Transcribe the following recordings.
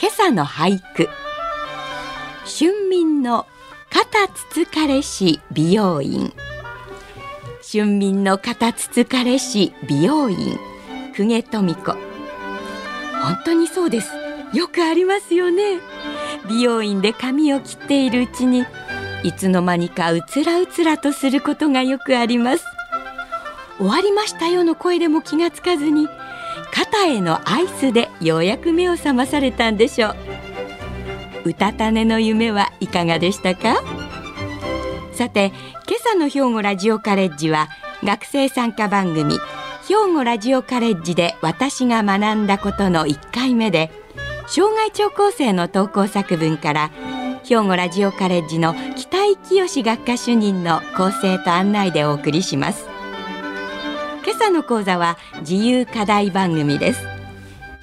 今朝の俳句。春眠の肩つつかれし美容院。春眠の肩つつかれし美容院。公家富子。本当にそうです。よくありますよね。美容院で髪を切っているうちにいつの間にかうつらうつらとすることがよくあります。終わりましたよの声でも気がつかずに肩へのアイスでようやく目を覚まされたんでしょううたた寝の夢はいかがでしたか？さて今朝の兵庫ラジオカレッジは学生参加番組兵庫ラジオカレッジで私が学んだことの1回目で障害聴講生の投稿作文から兵庫ラジオカレッジの北井清学科主任の構成と案内でお送りします。今朝の講座は自由課題番組です。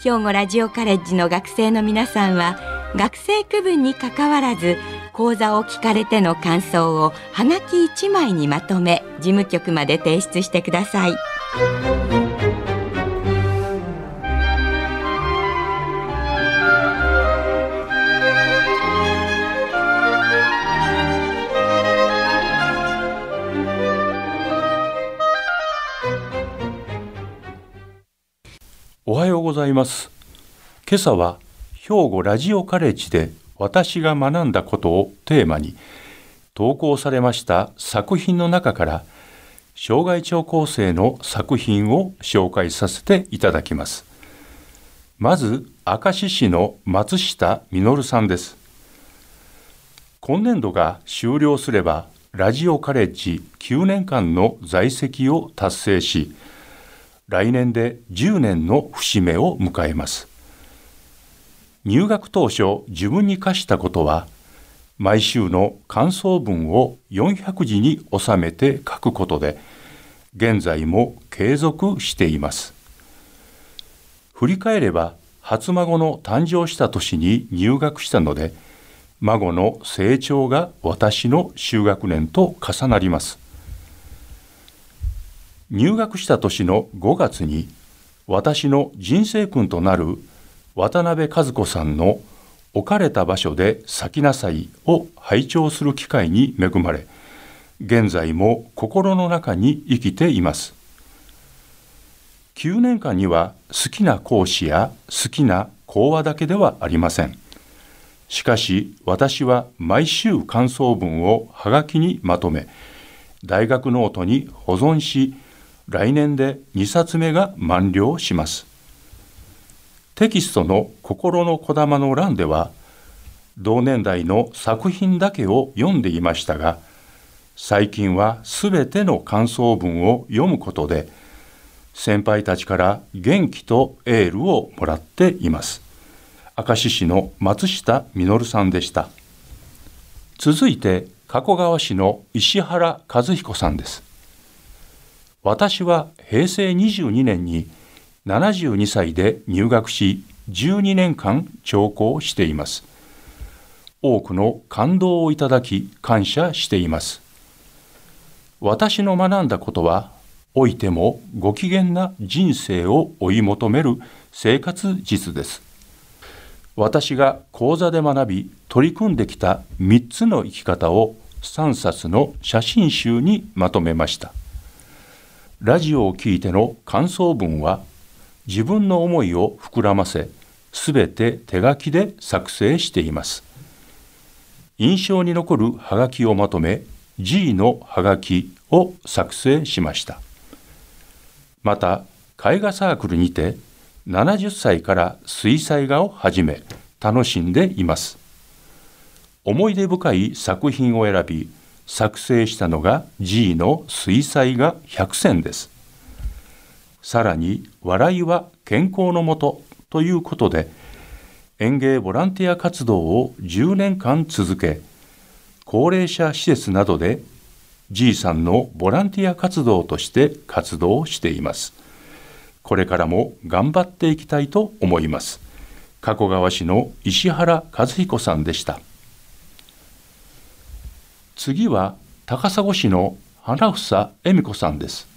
兵庫ラジオカレッジの学生の皆さんは学生区分にかかわらず講座を聞かれての感想をはがき1枚にまとめ事務局まで提出してください。ございます。今朝は兵庫ラジオカレッジで私が学んだことをテーマに投稿されました作品の中から障害聴講生の作品を紹介させていただきます。まず明石市の松下実さんです。今年度が終了すればラジオカレッジ9年間の在籍を達成し来年で10年の節目を迎えます。入学当初自分に課したことは毎週の感想文を400字に収めて書くことで現在も継続しています。振り返れば初孫の誕生した年に入学したので孫の成長が私の就学年と重なります。入学した年の5月に私の人生訓となる渡辺和子さんの「置かれた場所で咲きなさい」を拝聴する機会に恵まれ現在も心の中に生きています。9年間には好きな講師や好きな講話だけではありません。しかし私は毎週感想文をはがきにまとめ大学ノートに保存し来年で2冊目が満了します。テキストの心のこだまの欄では同年代の作品だけを読んでいましたが最近はすべての感想文を読むことで先輩たちから元気とエールをもらっています。明石市の松下実さんでした。続いて加古川市の石原和彦さんです。私は平成22年に72歳で入学し12年間聴講しています。多くの感動をいただき感謝しています。私の学んだことは老いてもご機嫌な人生を追い求める生活実です。私が講座で学び取り組んできた3つの生き方を3冊の写真集にまとめました。ラジオを聞いての感想文は自分の思いを膨らませすべて手書きで作成しています。印象に残るハガキをまとめ G のハガキを作成しました。また絵画サークルにて70歳から水彩画を始め楽しんでいます。思い出深い作品を選び作成したのが G の水彩画100選です。さらに笑いは健康のもとということで園芸ボランティア活動を10年間続け高齢者施設などでじいさんのボランティア活動として活動しています。これからも頑張っていきたいと思います。加古川市の石原和彦さんでした。次は高砂市の花房恵美子さんです。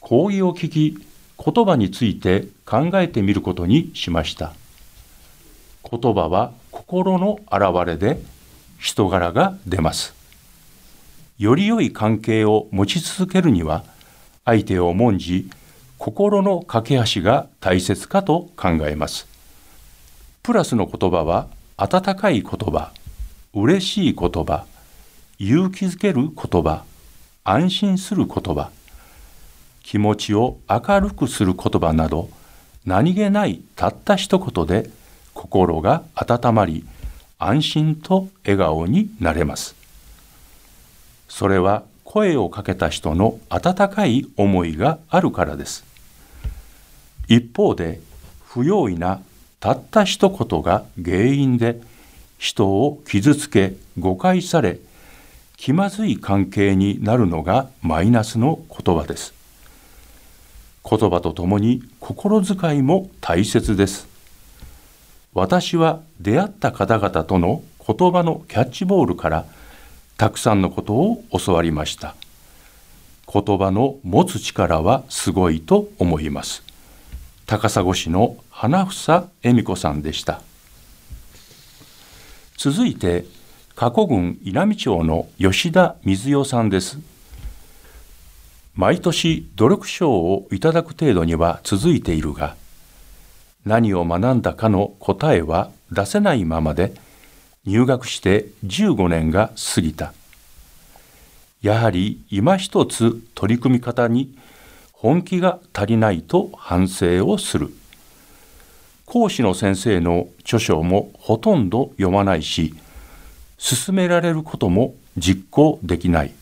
講義を聞き言葉について考えてみることにしました。言葉は心の表れで人柄が出ます。より良い関係を持ち続けるには相手を重んじ心の架け橋が大切かと考えます。プラスの言葉は温かい言葉。嬉しい言葉勇気づける言葉安心する言葉気持ちを明るくする言葉など何気ないたった一言で心が温まり安心と笑顔になれます。それは声をかけた人の温かい思いがあるからです。一方で不用意なたった一言が原因で人を傷つけ誤解され気まずい関係になるのがマイナスの言葉です。言葉とともに心遣いも大切です。私は出会った方々との言葉のキャッチボールからたくさんのことを教わりました。言葉の持つ力はすごいと思います。高砂市の花房恵美子さんでした。続いて加古郡稲美町の吉田水代さんです。毎年努力賞をいただく程度には続いているが何を学んだかの答えは出せないままで入学して15年が過ぎた。やはり今一つ取り組み方に本気が足りないと反省をする。講師の先生の著書もほとんど読まないし進められることも実行できない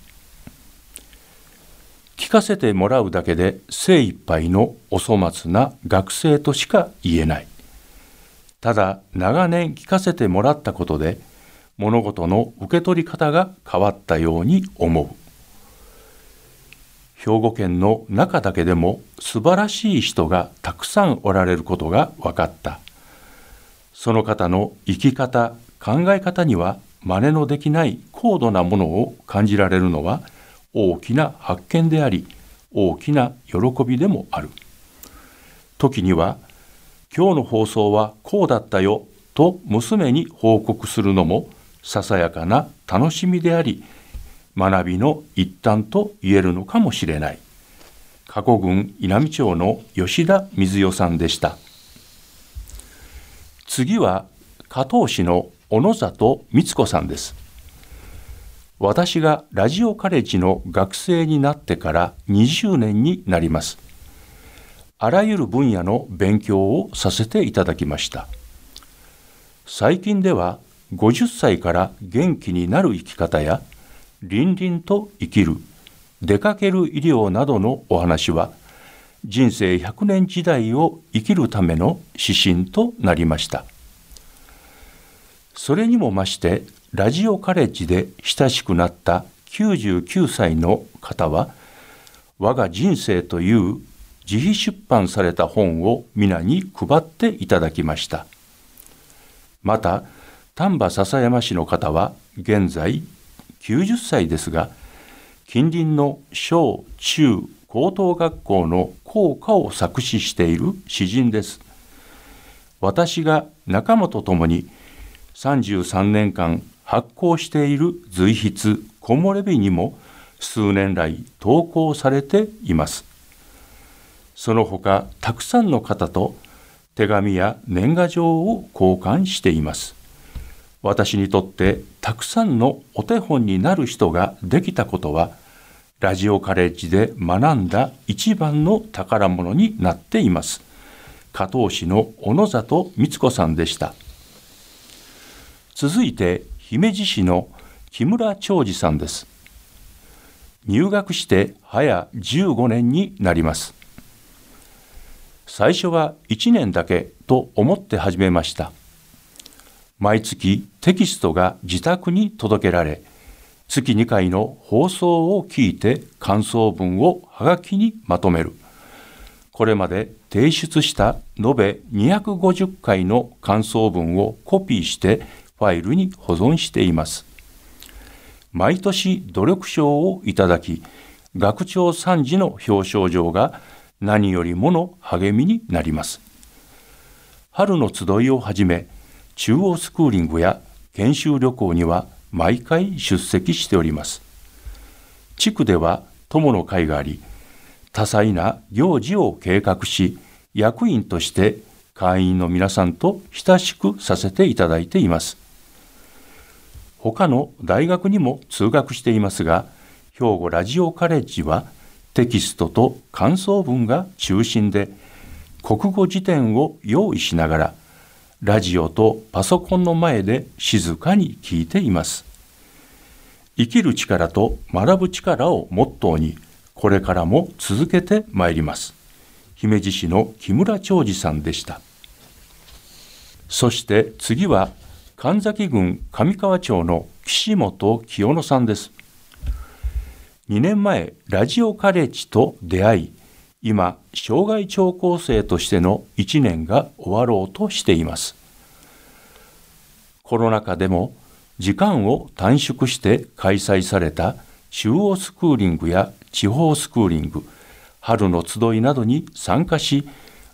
聞かせてもらうだけで精一杯のお粗末な学生としか言えない。ただ長年聞かせてもらったことで物事の受け取り方が変わったように思う。兵庫県の中だけでも素晴らしい人がたくさんおられることが分かった。その方の生き方、考え方には真似のできない高度なものを感じられるのは大きな発見であり大きな喜びでもある時には「今日の放送はこうだったよ」と娘に報告するのもささやかな楽しみであり学びの一端と言えるのかもしれない加古郡稲美町の吉田水代さんでした次は加東市の小野里光子さんです私がラジオカレッジの学生になってから20年になります。あらゆる分野の勉強をさせていただきました。最近では50歳から元気になる生き方や凛々と生きる、出かける医療などのお話は人生100年時代を生きるための指針となりました。それにも増してラジオカレッジで親しくなった99歳の方は我が人生という自費出版された本を皆に配っていただきましたまた丹波篠山市の方は現在90歳ですが近隣の小中高等学校の校歌を作詞している詩人です私が仲間と共に33年間発行している随筆木漏れ日にも数年来投稿されています。その他たくさんの方と手紙や年賀状を交換しています。私にとってたくさんのお手本になる人ができたことはラジオカレッジで学んだ一番の宝物になっています。加東市の小野里光子さんでした。続いて姫路市の木村長司さんです入学して早15年になります最初は1年だけと思って始めました毎月テキストが自宅に届けられ月2回の放送を聞いて感想文をはがきにまとめる。これまで提出した延べ250回の感想文をコピーしてファイルに保存しています。毎年努力賞をいただき学長参事の表彰状が何よりもの励みになります。春の集いをはじめ中央スクーリングや研修旅行には毎回出席しております。地区では友の会があり多彩な行事を計画し役員として会員の皆さんと親しくさせていただいています。他の大学にも通学していますが兵庫ラジオカレッジはテキストと感想文が中心で国語辞典を用意しながらラジオとパソコンの前で静かに聞いています。生きる力と学ぶ力をモットーにこれからも続けてまいります。姫路市の木村長司さんでした。そして次は神崎郡上川町の岸本清野さんです。2年前ラジオカレッジと出会い今障害聴講生としての1年が終わろうとしています。コロナ禍でも時間を短縮して開催された中央スクーリングや地方スクーリング春の集いなどに参加し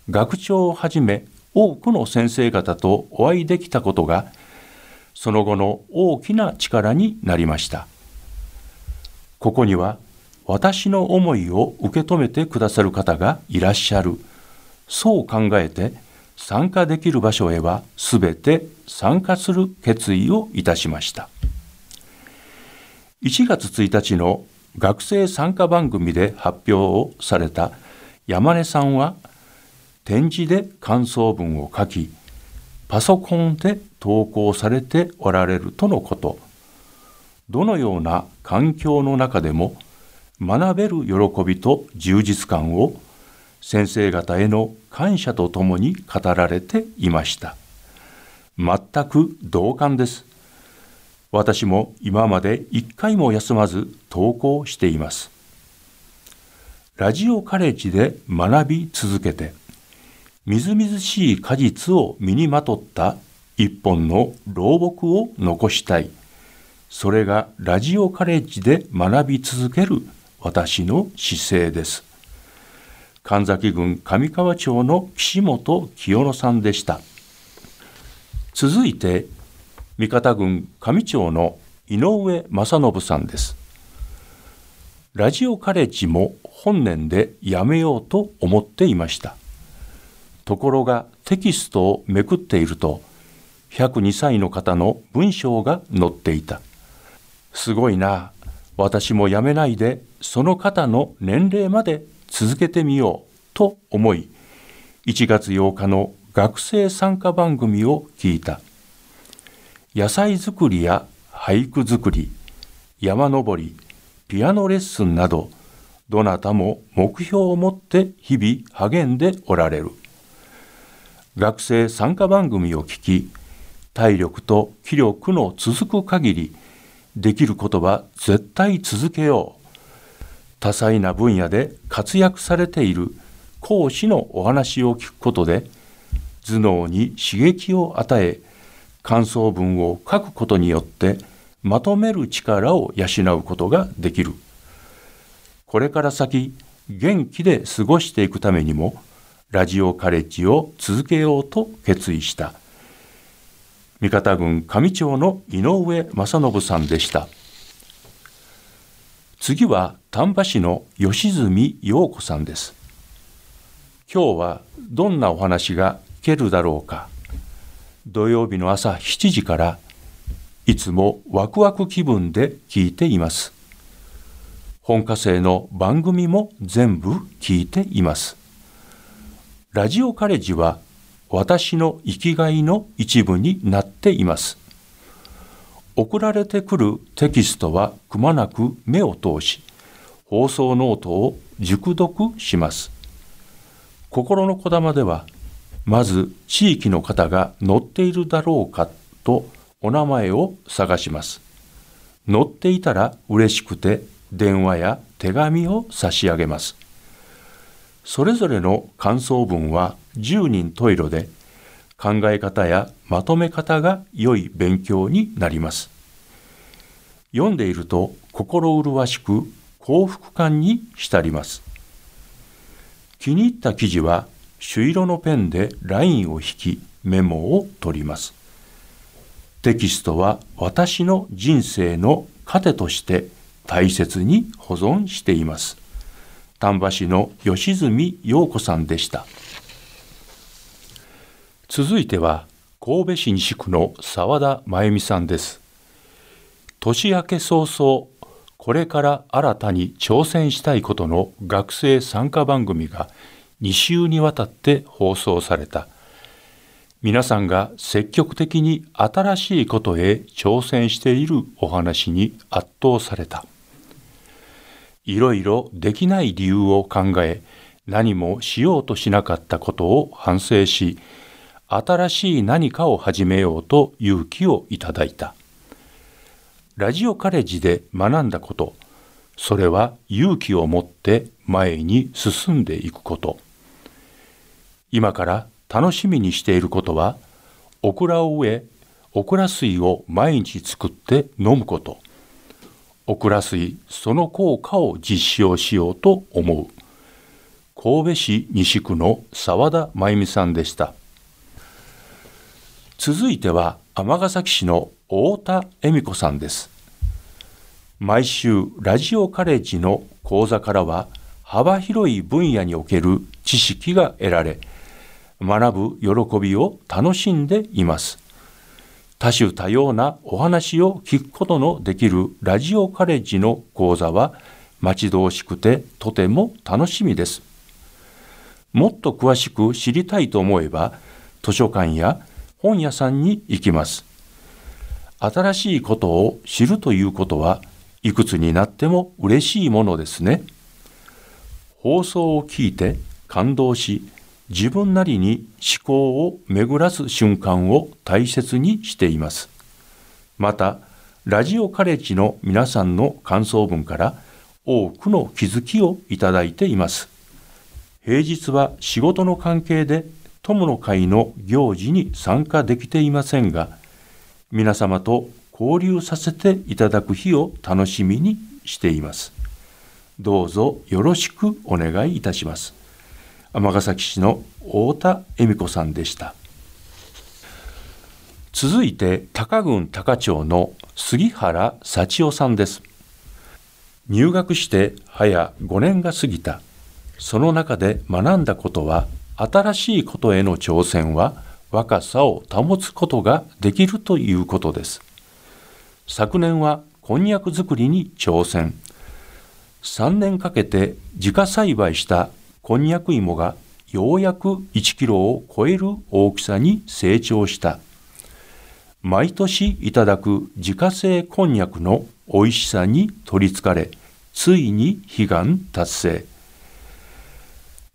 学長をはじめ多くの先生方とお会いできたことがその後の大きな力になりました。ここには私の思いを受け止めてくださる方がいらっしゃる。そう考えて参加できる場所へはすべて参加する決意をいたしました。1月1日の学生参加番組で発表をされた山根さんは展示で感想文を書きパソコンで投稿されておられるとのこと。どのような環境の中でも学べる喜びと充実感を先生方への感謝とともに語られていました。全く同感です。私も今まで一回も休まず投稿しています。ラジオカレッジで学び続けてみずみずしい果実を身にまとった一本の老木を残したい。それがラジオカレッジで学び続ける私の姿勢です。神崎郡上川町の岸本清野さんでした。続いて三方郡上町の井上正信さんです。ラジオカレッジも本年でやめようと思っていました。ところがテキストをめくっていると102歳の方の文章が載っていた。すごいな私もやめないでその方の年齢まで続けてみようと思い1月8日の学生参加番組を聞いた。野菜作りや俳句作り山登りピアノレッスンなどどなたも目標を持って日々励んでおられる。学生参加番組を聞き体力と気力の続く限りできることは絶対続けよう。多彩な分野で活躍されている講師のお話を聞くことで頭脳に刺激を与え感想文を書くことによってまとめる力を養うことができる。これから先元気で過ごしていくためにもラジオカレッジを続けようと決意した。三方郡上町の井上正信さんでした。次は丹波市の吉住陽子さんです今日はどんなお話が聞けるだろうか土曜日の朝7時からいつもワクワク気分で聞いています。本科生の番組も全部聞いています。ラジオカレッジは私の生きがいの一部になっています。送られてくるテキストはくまなく目を通し、放送ノートを熟読します。心のこだまではまず地域の方が載っているだろうかとお名前を探します乗っていたら嬉しくて電話や手紙を差し上げますそれぞれの感想文は十人十色で考え方やまとめ方が良い勉強になります。読んでいると心麗しく幸福感に浸ります。気に入った記事は朱色のペンでラインを引きメモを取ります。テキストは私の人生の糧として大切に保存しています。丹波市の吉住陽子さんでした。続いては神戸市西区の澤田真由美さんです。年明け早々これから新たに挑戦したいことの学生参加番組が2週にわたって放送された。皆さんが積極的に新しいことへ挑戦しているお話に圧倒された。いろいろできない理由を考え何もしようとしなかったことを反省し新しい何かを始めようと勇気をいただいた。ラジオカレッジで学んだこと。それは勇気を持って前に進んでいくこと。今から楽しみにしていることはオクラを植えオクラ水を毎日作って飲むこと。オクラ水その効果を実証しようと思う。神戸市西区の澤田真由美さんでした。続いては尼崎市の太田恵美子さんです毎週ラジオカレッジの講座からは幅広い分野における知識が得られ学ぶ喜びを楽しんでいます。多種多様なお話を聞くことのできるラジオカレッジの講座は待ち遠しくてとても楽しみです。もっと詳しく知りたいと思えば図書館や本屋さんに行きます。新しいことを知るということはいくつになっても嬉しいものですね。放送を聞いて感動し自分なりに思考を巡らす瞬間を大切にしています。また、ラジオカレッジの皆さんの感想文から多くの気づきをいただいています。平日は仕事の関係で友の会の行事に参加できていませんが、皆様と交流させていただく日を楽しみにしています。どうぞよろしくお願いいたします。尼崎市の太田恵美子さんでした続いて高郡高町の杉原幸代さんです入学して早5年が過ぎたその中で学んだことは新しいことへの挑戦は若さを保つことができるということです昨年はこんにゃく作りに挑戦3年かけて自家栽培したこんにゃく芋がようやく1キロを超える大きさに成長した。毎年いただく自家製こんにゃくの美味しさに取りつかれ、ついに悲願達成。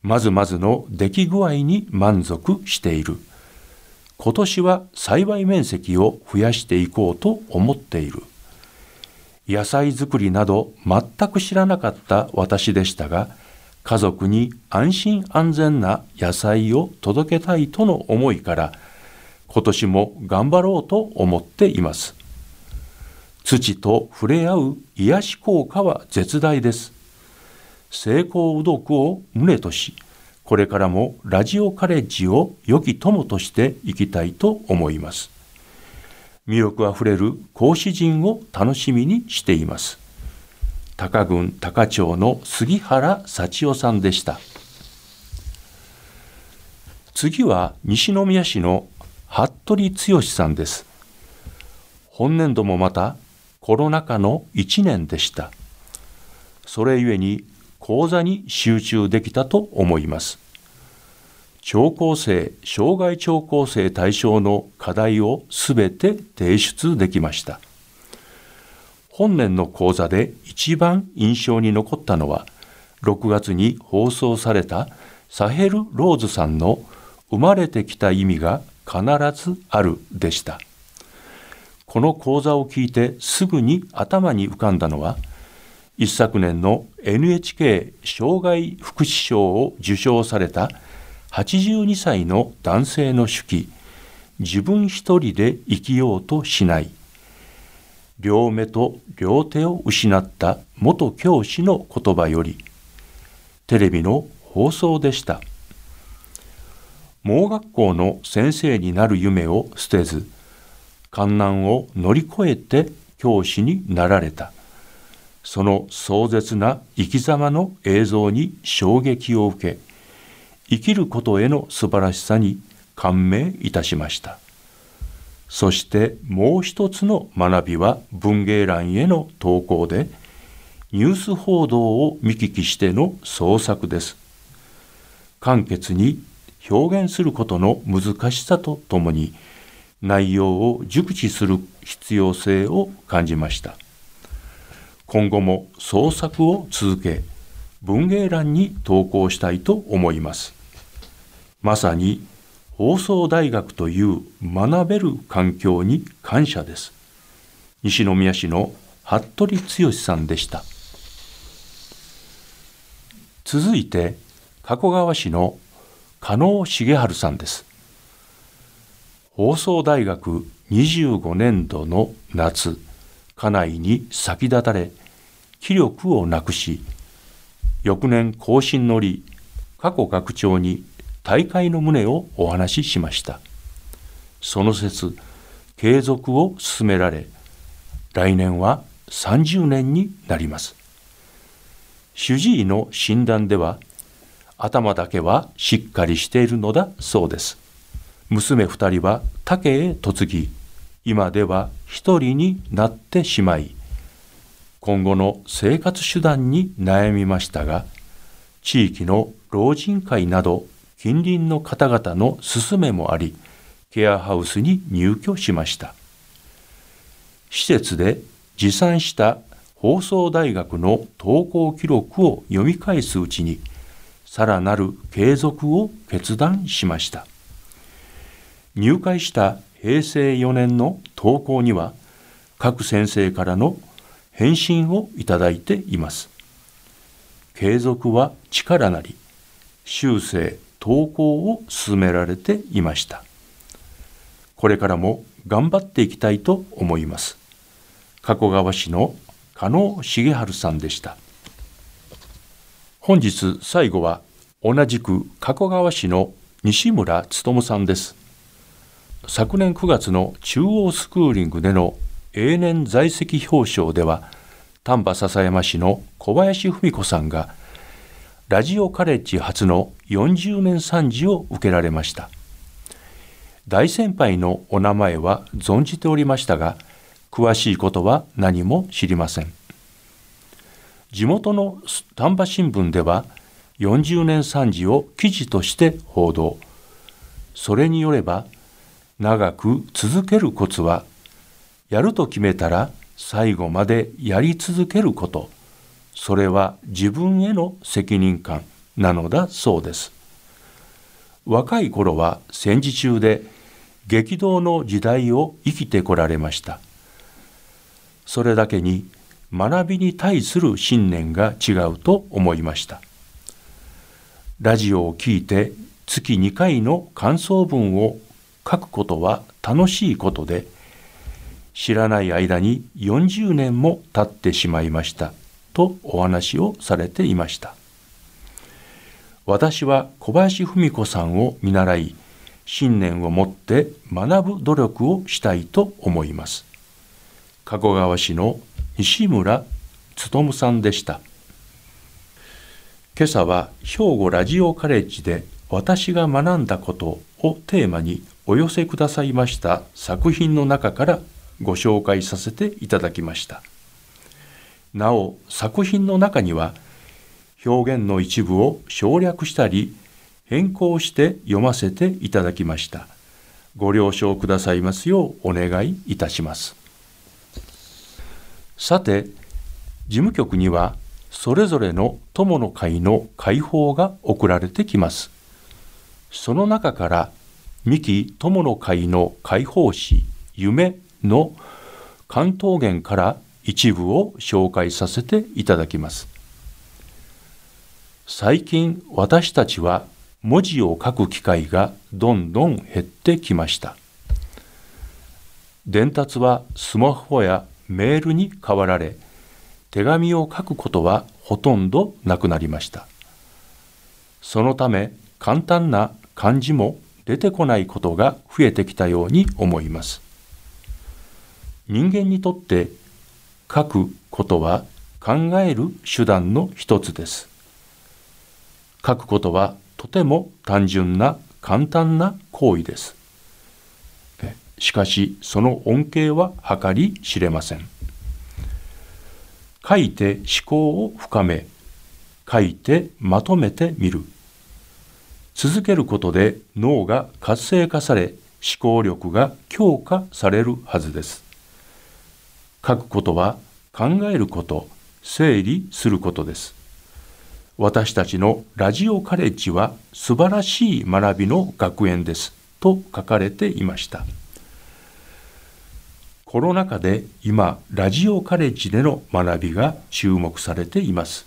まずまずの出来具合に満足している。今年は栽培面積を増やしていこうと思っている。野菜作りなど全く知らなかった私でしたが、家族に安心安全な野菜を届けたいとの思いから今年も頑張ろうと思っています土と触れ合う癒し効果は絶大です成功うどくを旨としこれからもラジオカレッジを良き友としていきたいと思います。魅力あふれる講師陣を楽しみにしています。高郡高町の杉原幸代さんでした。次は西宮市の服部剛さんです。本年度もまたコロナ禍の1年でした。それゆえに講座に集中できたと思います。聴講生障害聴講生対象の課題をすべて提出できました。本年の講座で一番印象に残ったのは6月に放送されたサヘル・ローズさんの生まれてきた意味が必ずあるでした。この講座を聞いてすぐに頭に浮かんだのは一昨年の NHK 障害福祉賞を受賞された82歳の男性の手記自分一人で生きようとしない。両目と両手を失った元教師の言葉よりテレビの放送でした。盲学校の先生になる夢を捨てず観難を乗り越えて教師になられた。その壮絶な生き様の映像に衝撃を受け生きることへの素晴らしさに感銘いたしました。そしてもう一つの学びは文芸欄への投稿でニュース報道を見聞きしての創作です。簡潔に表現することの難しさとともに内容を熟知する必要性を感じました。今後も創作を続け文芸欄に投稿したいと思います。まさに放送大学という学べる環境に感謝です。西宮市の服部剛さんでした。続いて加古川市の加納重治さんです。放送大学25年度の夏。家内に先立たれ気力をなくし翌年更新乗り過去学長に大会の旨をお話ししました。その説継続を進められ来年は30年になります。主治医の診断では頭だけはしっかりしているのだそうです。娘二人は竹へ嫁ぎ今では一人になってしまい今後の生活手段に悩みましたが地域の老人会など近隣の方々の勧めもありケアハウスに入居しました。施設で持参した放送大学の登校記録を読み返すうちにさらなる継続を決断しました。入会した平成4年の投稿には各先生からの返信をいただいています。継続は力なり修正投稿を進められていました。これからも頑張っていきたいと思います。加古川市の加納重治さんでした。本日最後は同じく加古川市の西村勉さんです。昨年9月の中央スクーリングでの永年在籍表彰では丹波篠山市の小林文子さんがラジオカレッジ初の40年参事を受けられました。大先輩のお名前は存じておりましたが詳しいことは何も知りません。地元の丹波新聞では40年参事を記事として報道。それによれば長く続けるコツはやると決めたら最後までやり続けること。それは自分への責任感なのだそうです。若い頃は戦時中で激動の時代を生きてこられました。それだけに学びに対する信念が違うと思いました。ラジオを聞いて月2回の感想文を書くことは楽しいことで知らない間に40年も経ってしまいましたとお話をされていました。私は小林文子さんを見習い信念を持って学ぶ努力をしたいと思います。加古川市の西村勉さんでした。今朝は兵庫ラジオカレッジで私が学んだことをテーマにお寄せくださいました作品の中からご紹介させていただきました。なお作品の中には表現の一部を省略したり変更して読ませていただきました。ご了承くださいますようお願いいたします。さて事務局にはそれぞれの友の会の会報が送られてきます。その中から三木友の会の解放誌夢の関東源から一部を紹介させていただきます。最近私たちは文字を書く機会がどんどん減ってきました。伝達はスマホやメールに変わられ手紙を書くことはほとんどなくなりました。そのため簡単な漢字も出てこないことが増えてきたように思います。人間にとって書くことは考える手段の一つです。書くことはとても単純な簡単な行為です。しかしその恩恵は計り知れません。書いて思考を深め書いてまとめてみる。続けることで脳が活性化され思考力が強化されるはずです。書くことは考えること整理することです。私たちのラジオカレッジは素晴らしい学びの学園ですと書かれていました。コロナ禍で今ラジオカレッジでの学びが注目されています。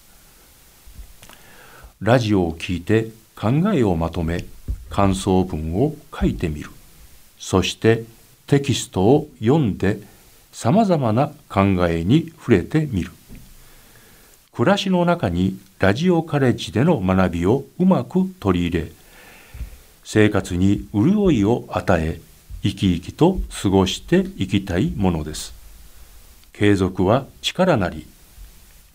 ラジオを聞いて考えをまとめ感想文を書いてみる。そしてテキストを読んでさまざまな考えに触れてみる。暮らしの中にラジオカレッジでの学びをうまく取り入れ生活に潤いを与え生き生きと過ごしていきたいものです。継続は力なり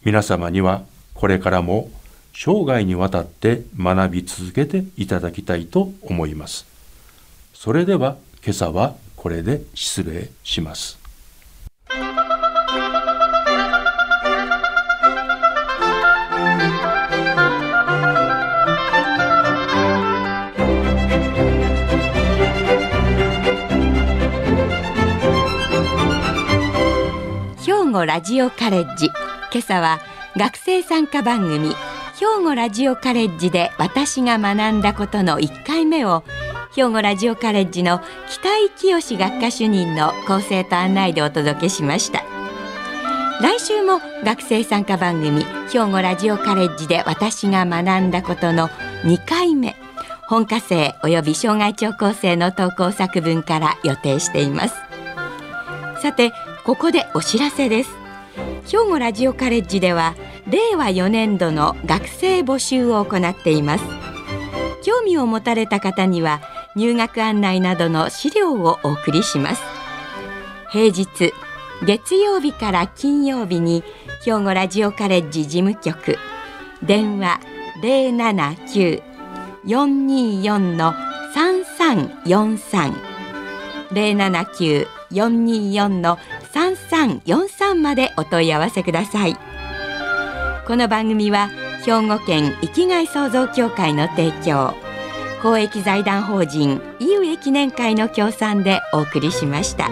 皆様にはこれからも生涯にわたって学び続けていただきたいと思います。それでは今朝はこれで失礼します。兵庫ラジオカレッジ。今朝は学生参加番組兵庫ラジオカレッジで私が学んだことの1回目を兵庫ラジオカレッジの北井清学科主任の構成と案内でお届けしました。来週も学生参加番組兵庫ラジオカレッジで私が学んだことの2回目本科生および障害聴講生の投稿作文から予定しています。さてここでお知らせです。兵庫ラジオカレッジでは令和4年度の学生募集を行っています。興味を持たれた方には入学案内などの資料をお送りします。平日月曜日から金曜日に兵庫ラジオカレッジ事務局電話079-424の3343 079-424の3343までお問い合わせください。この番組は兵庫県生きがい創造協会の提供公益財団法人井上記念会の協賛でお送りしました。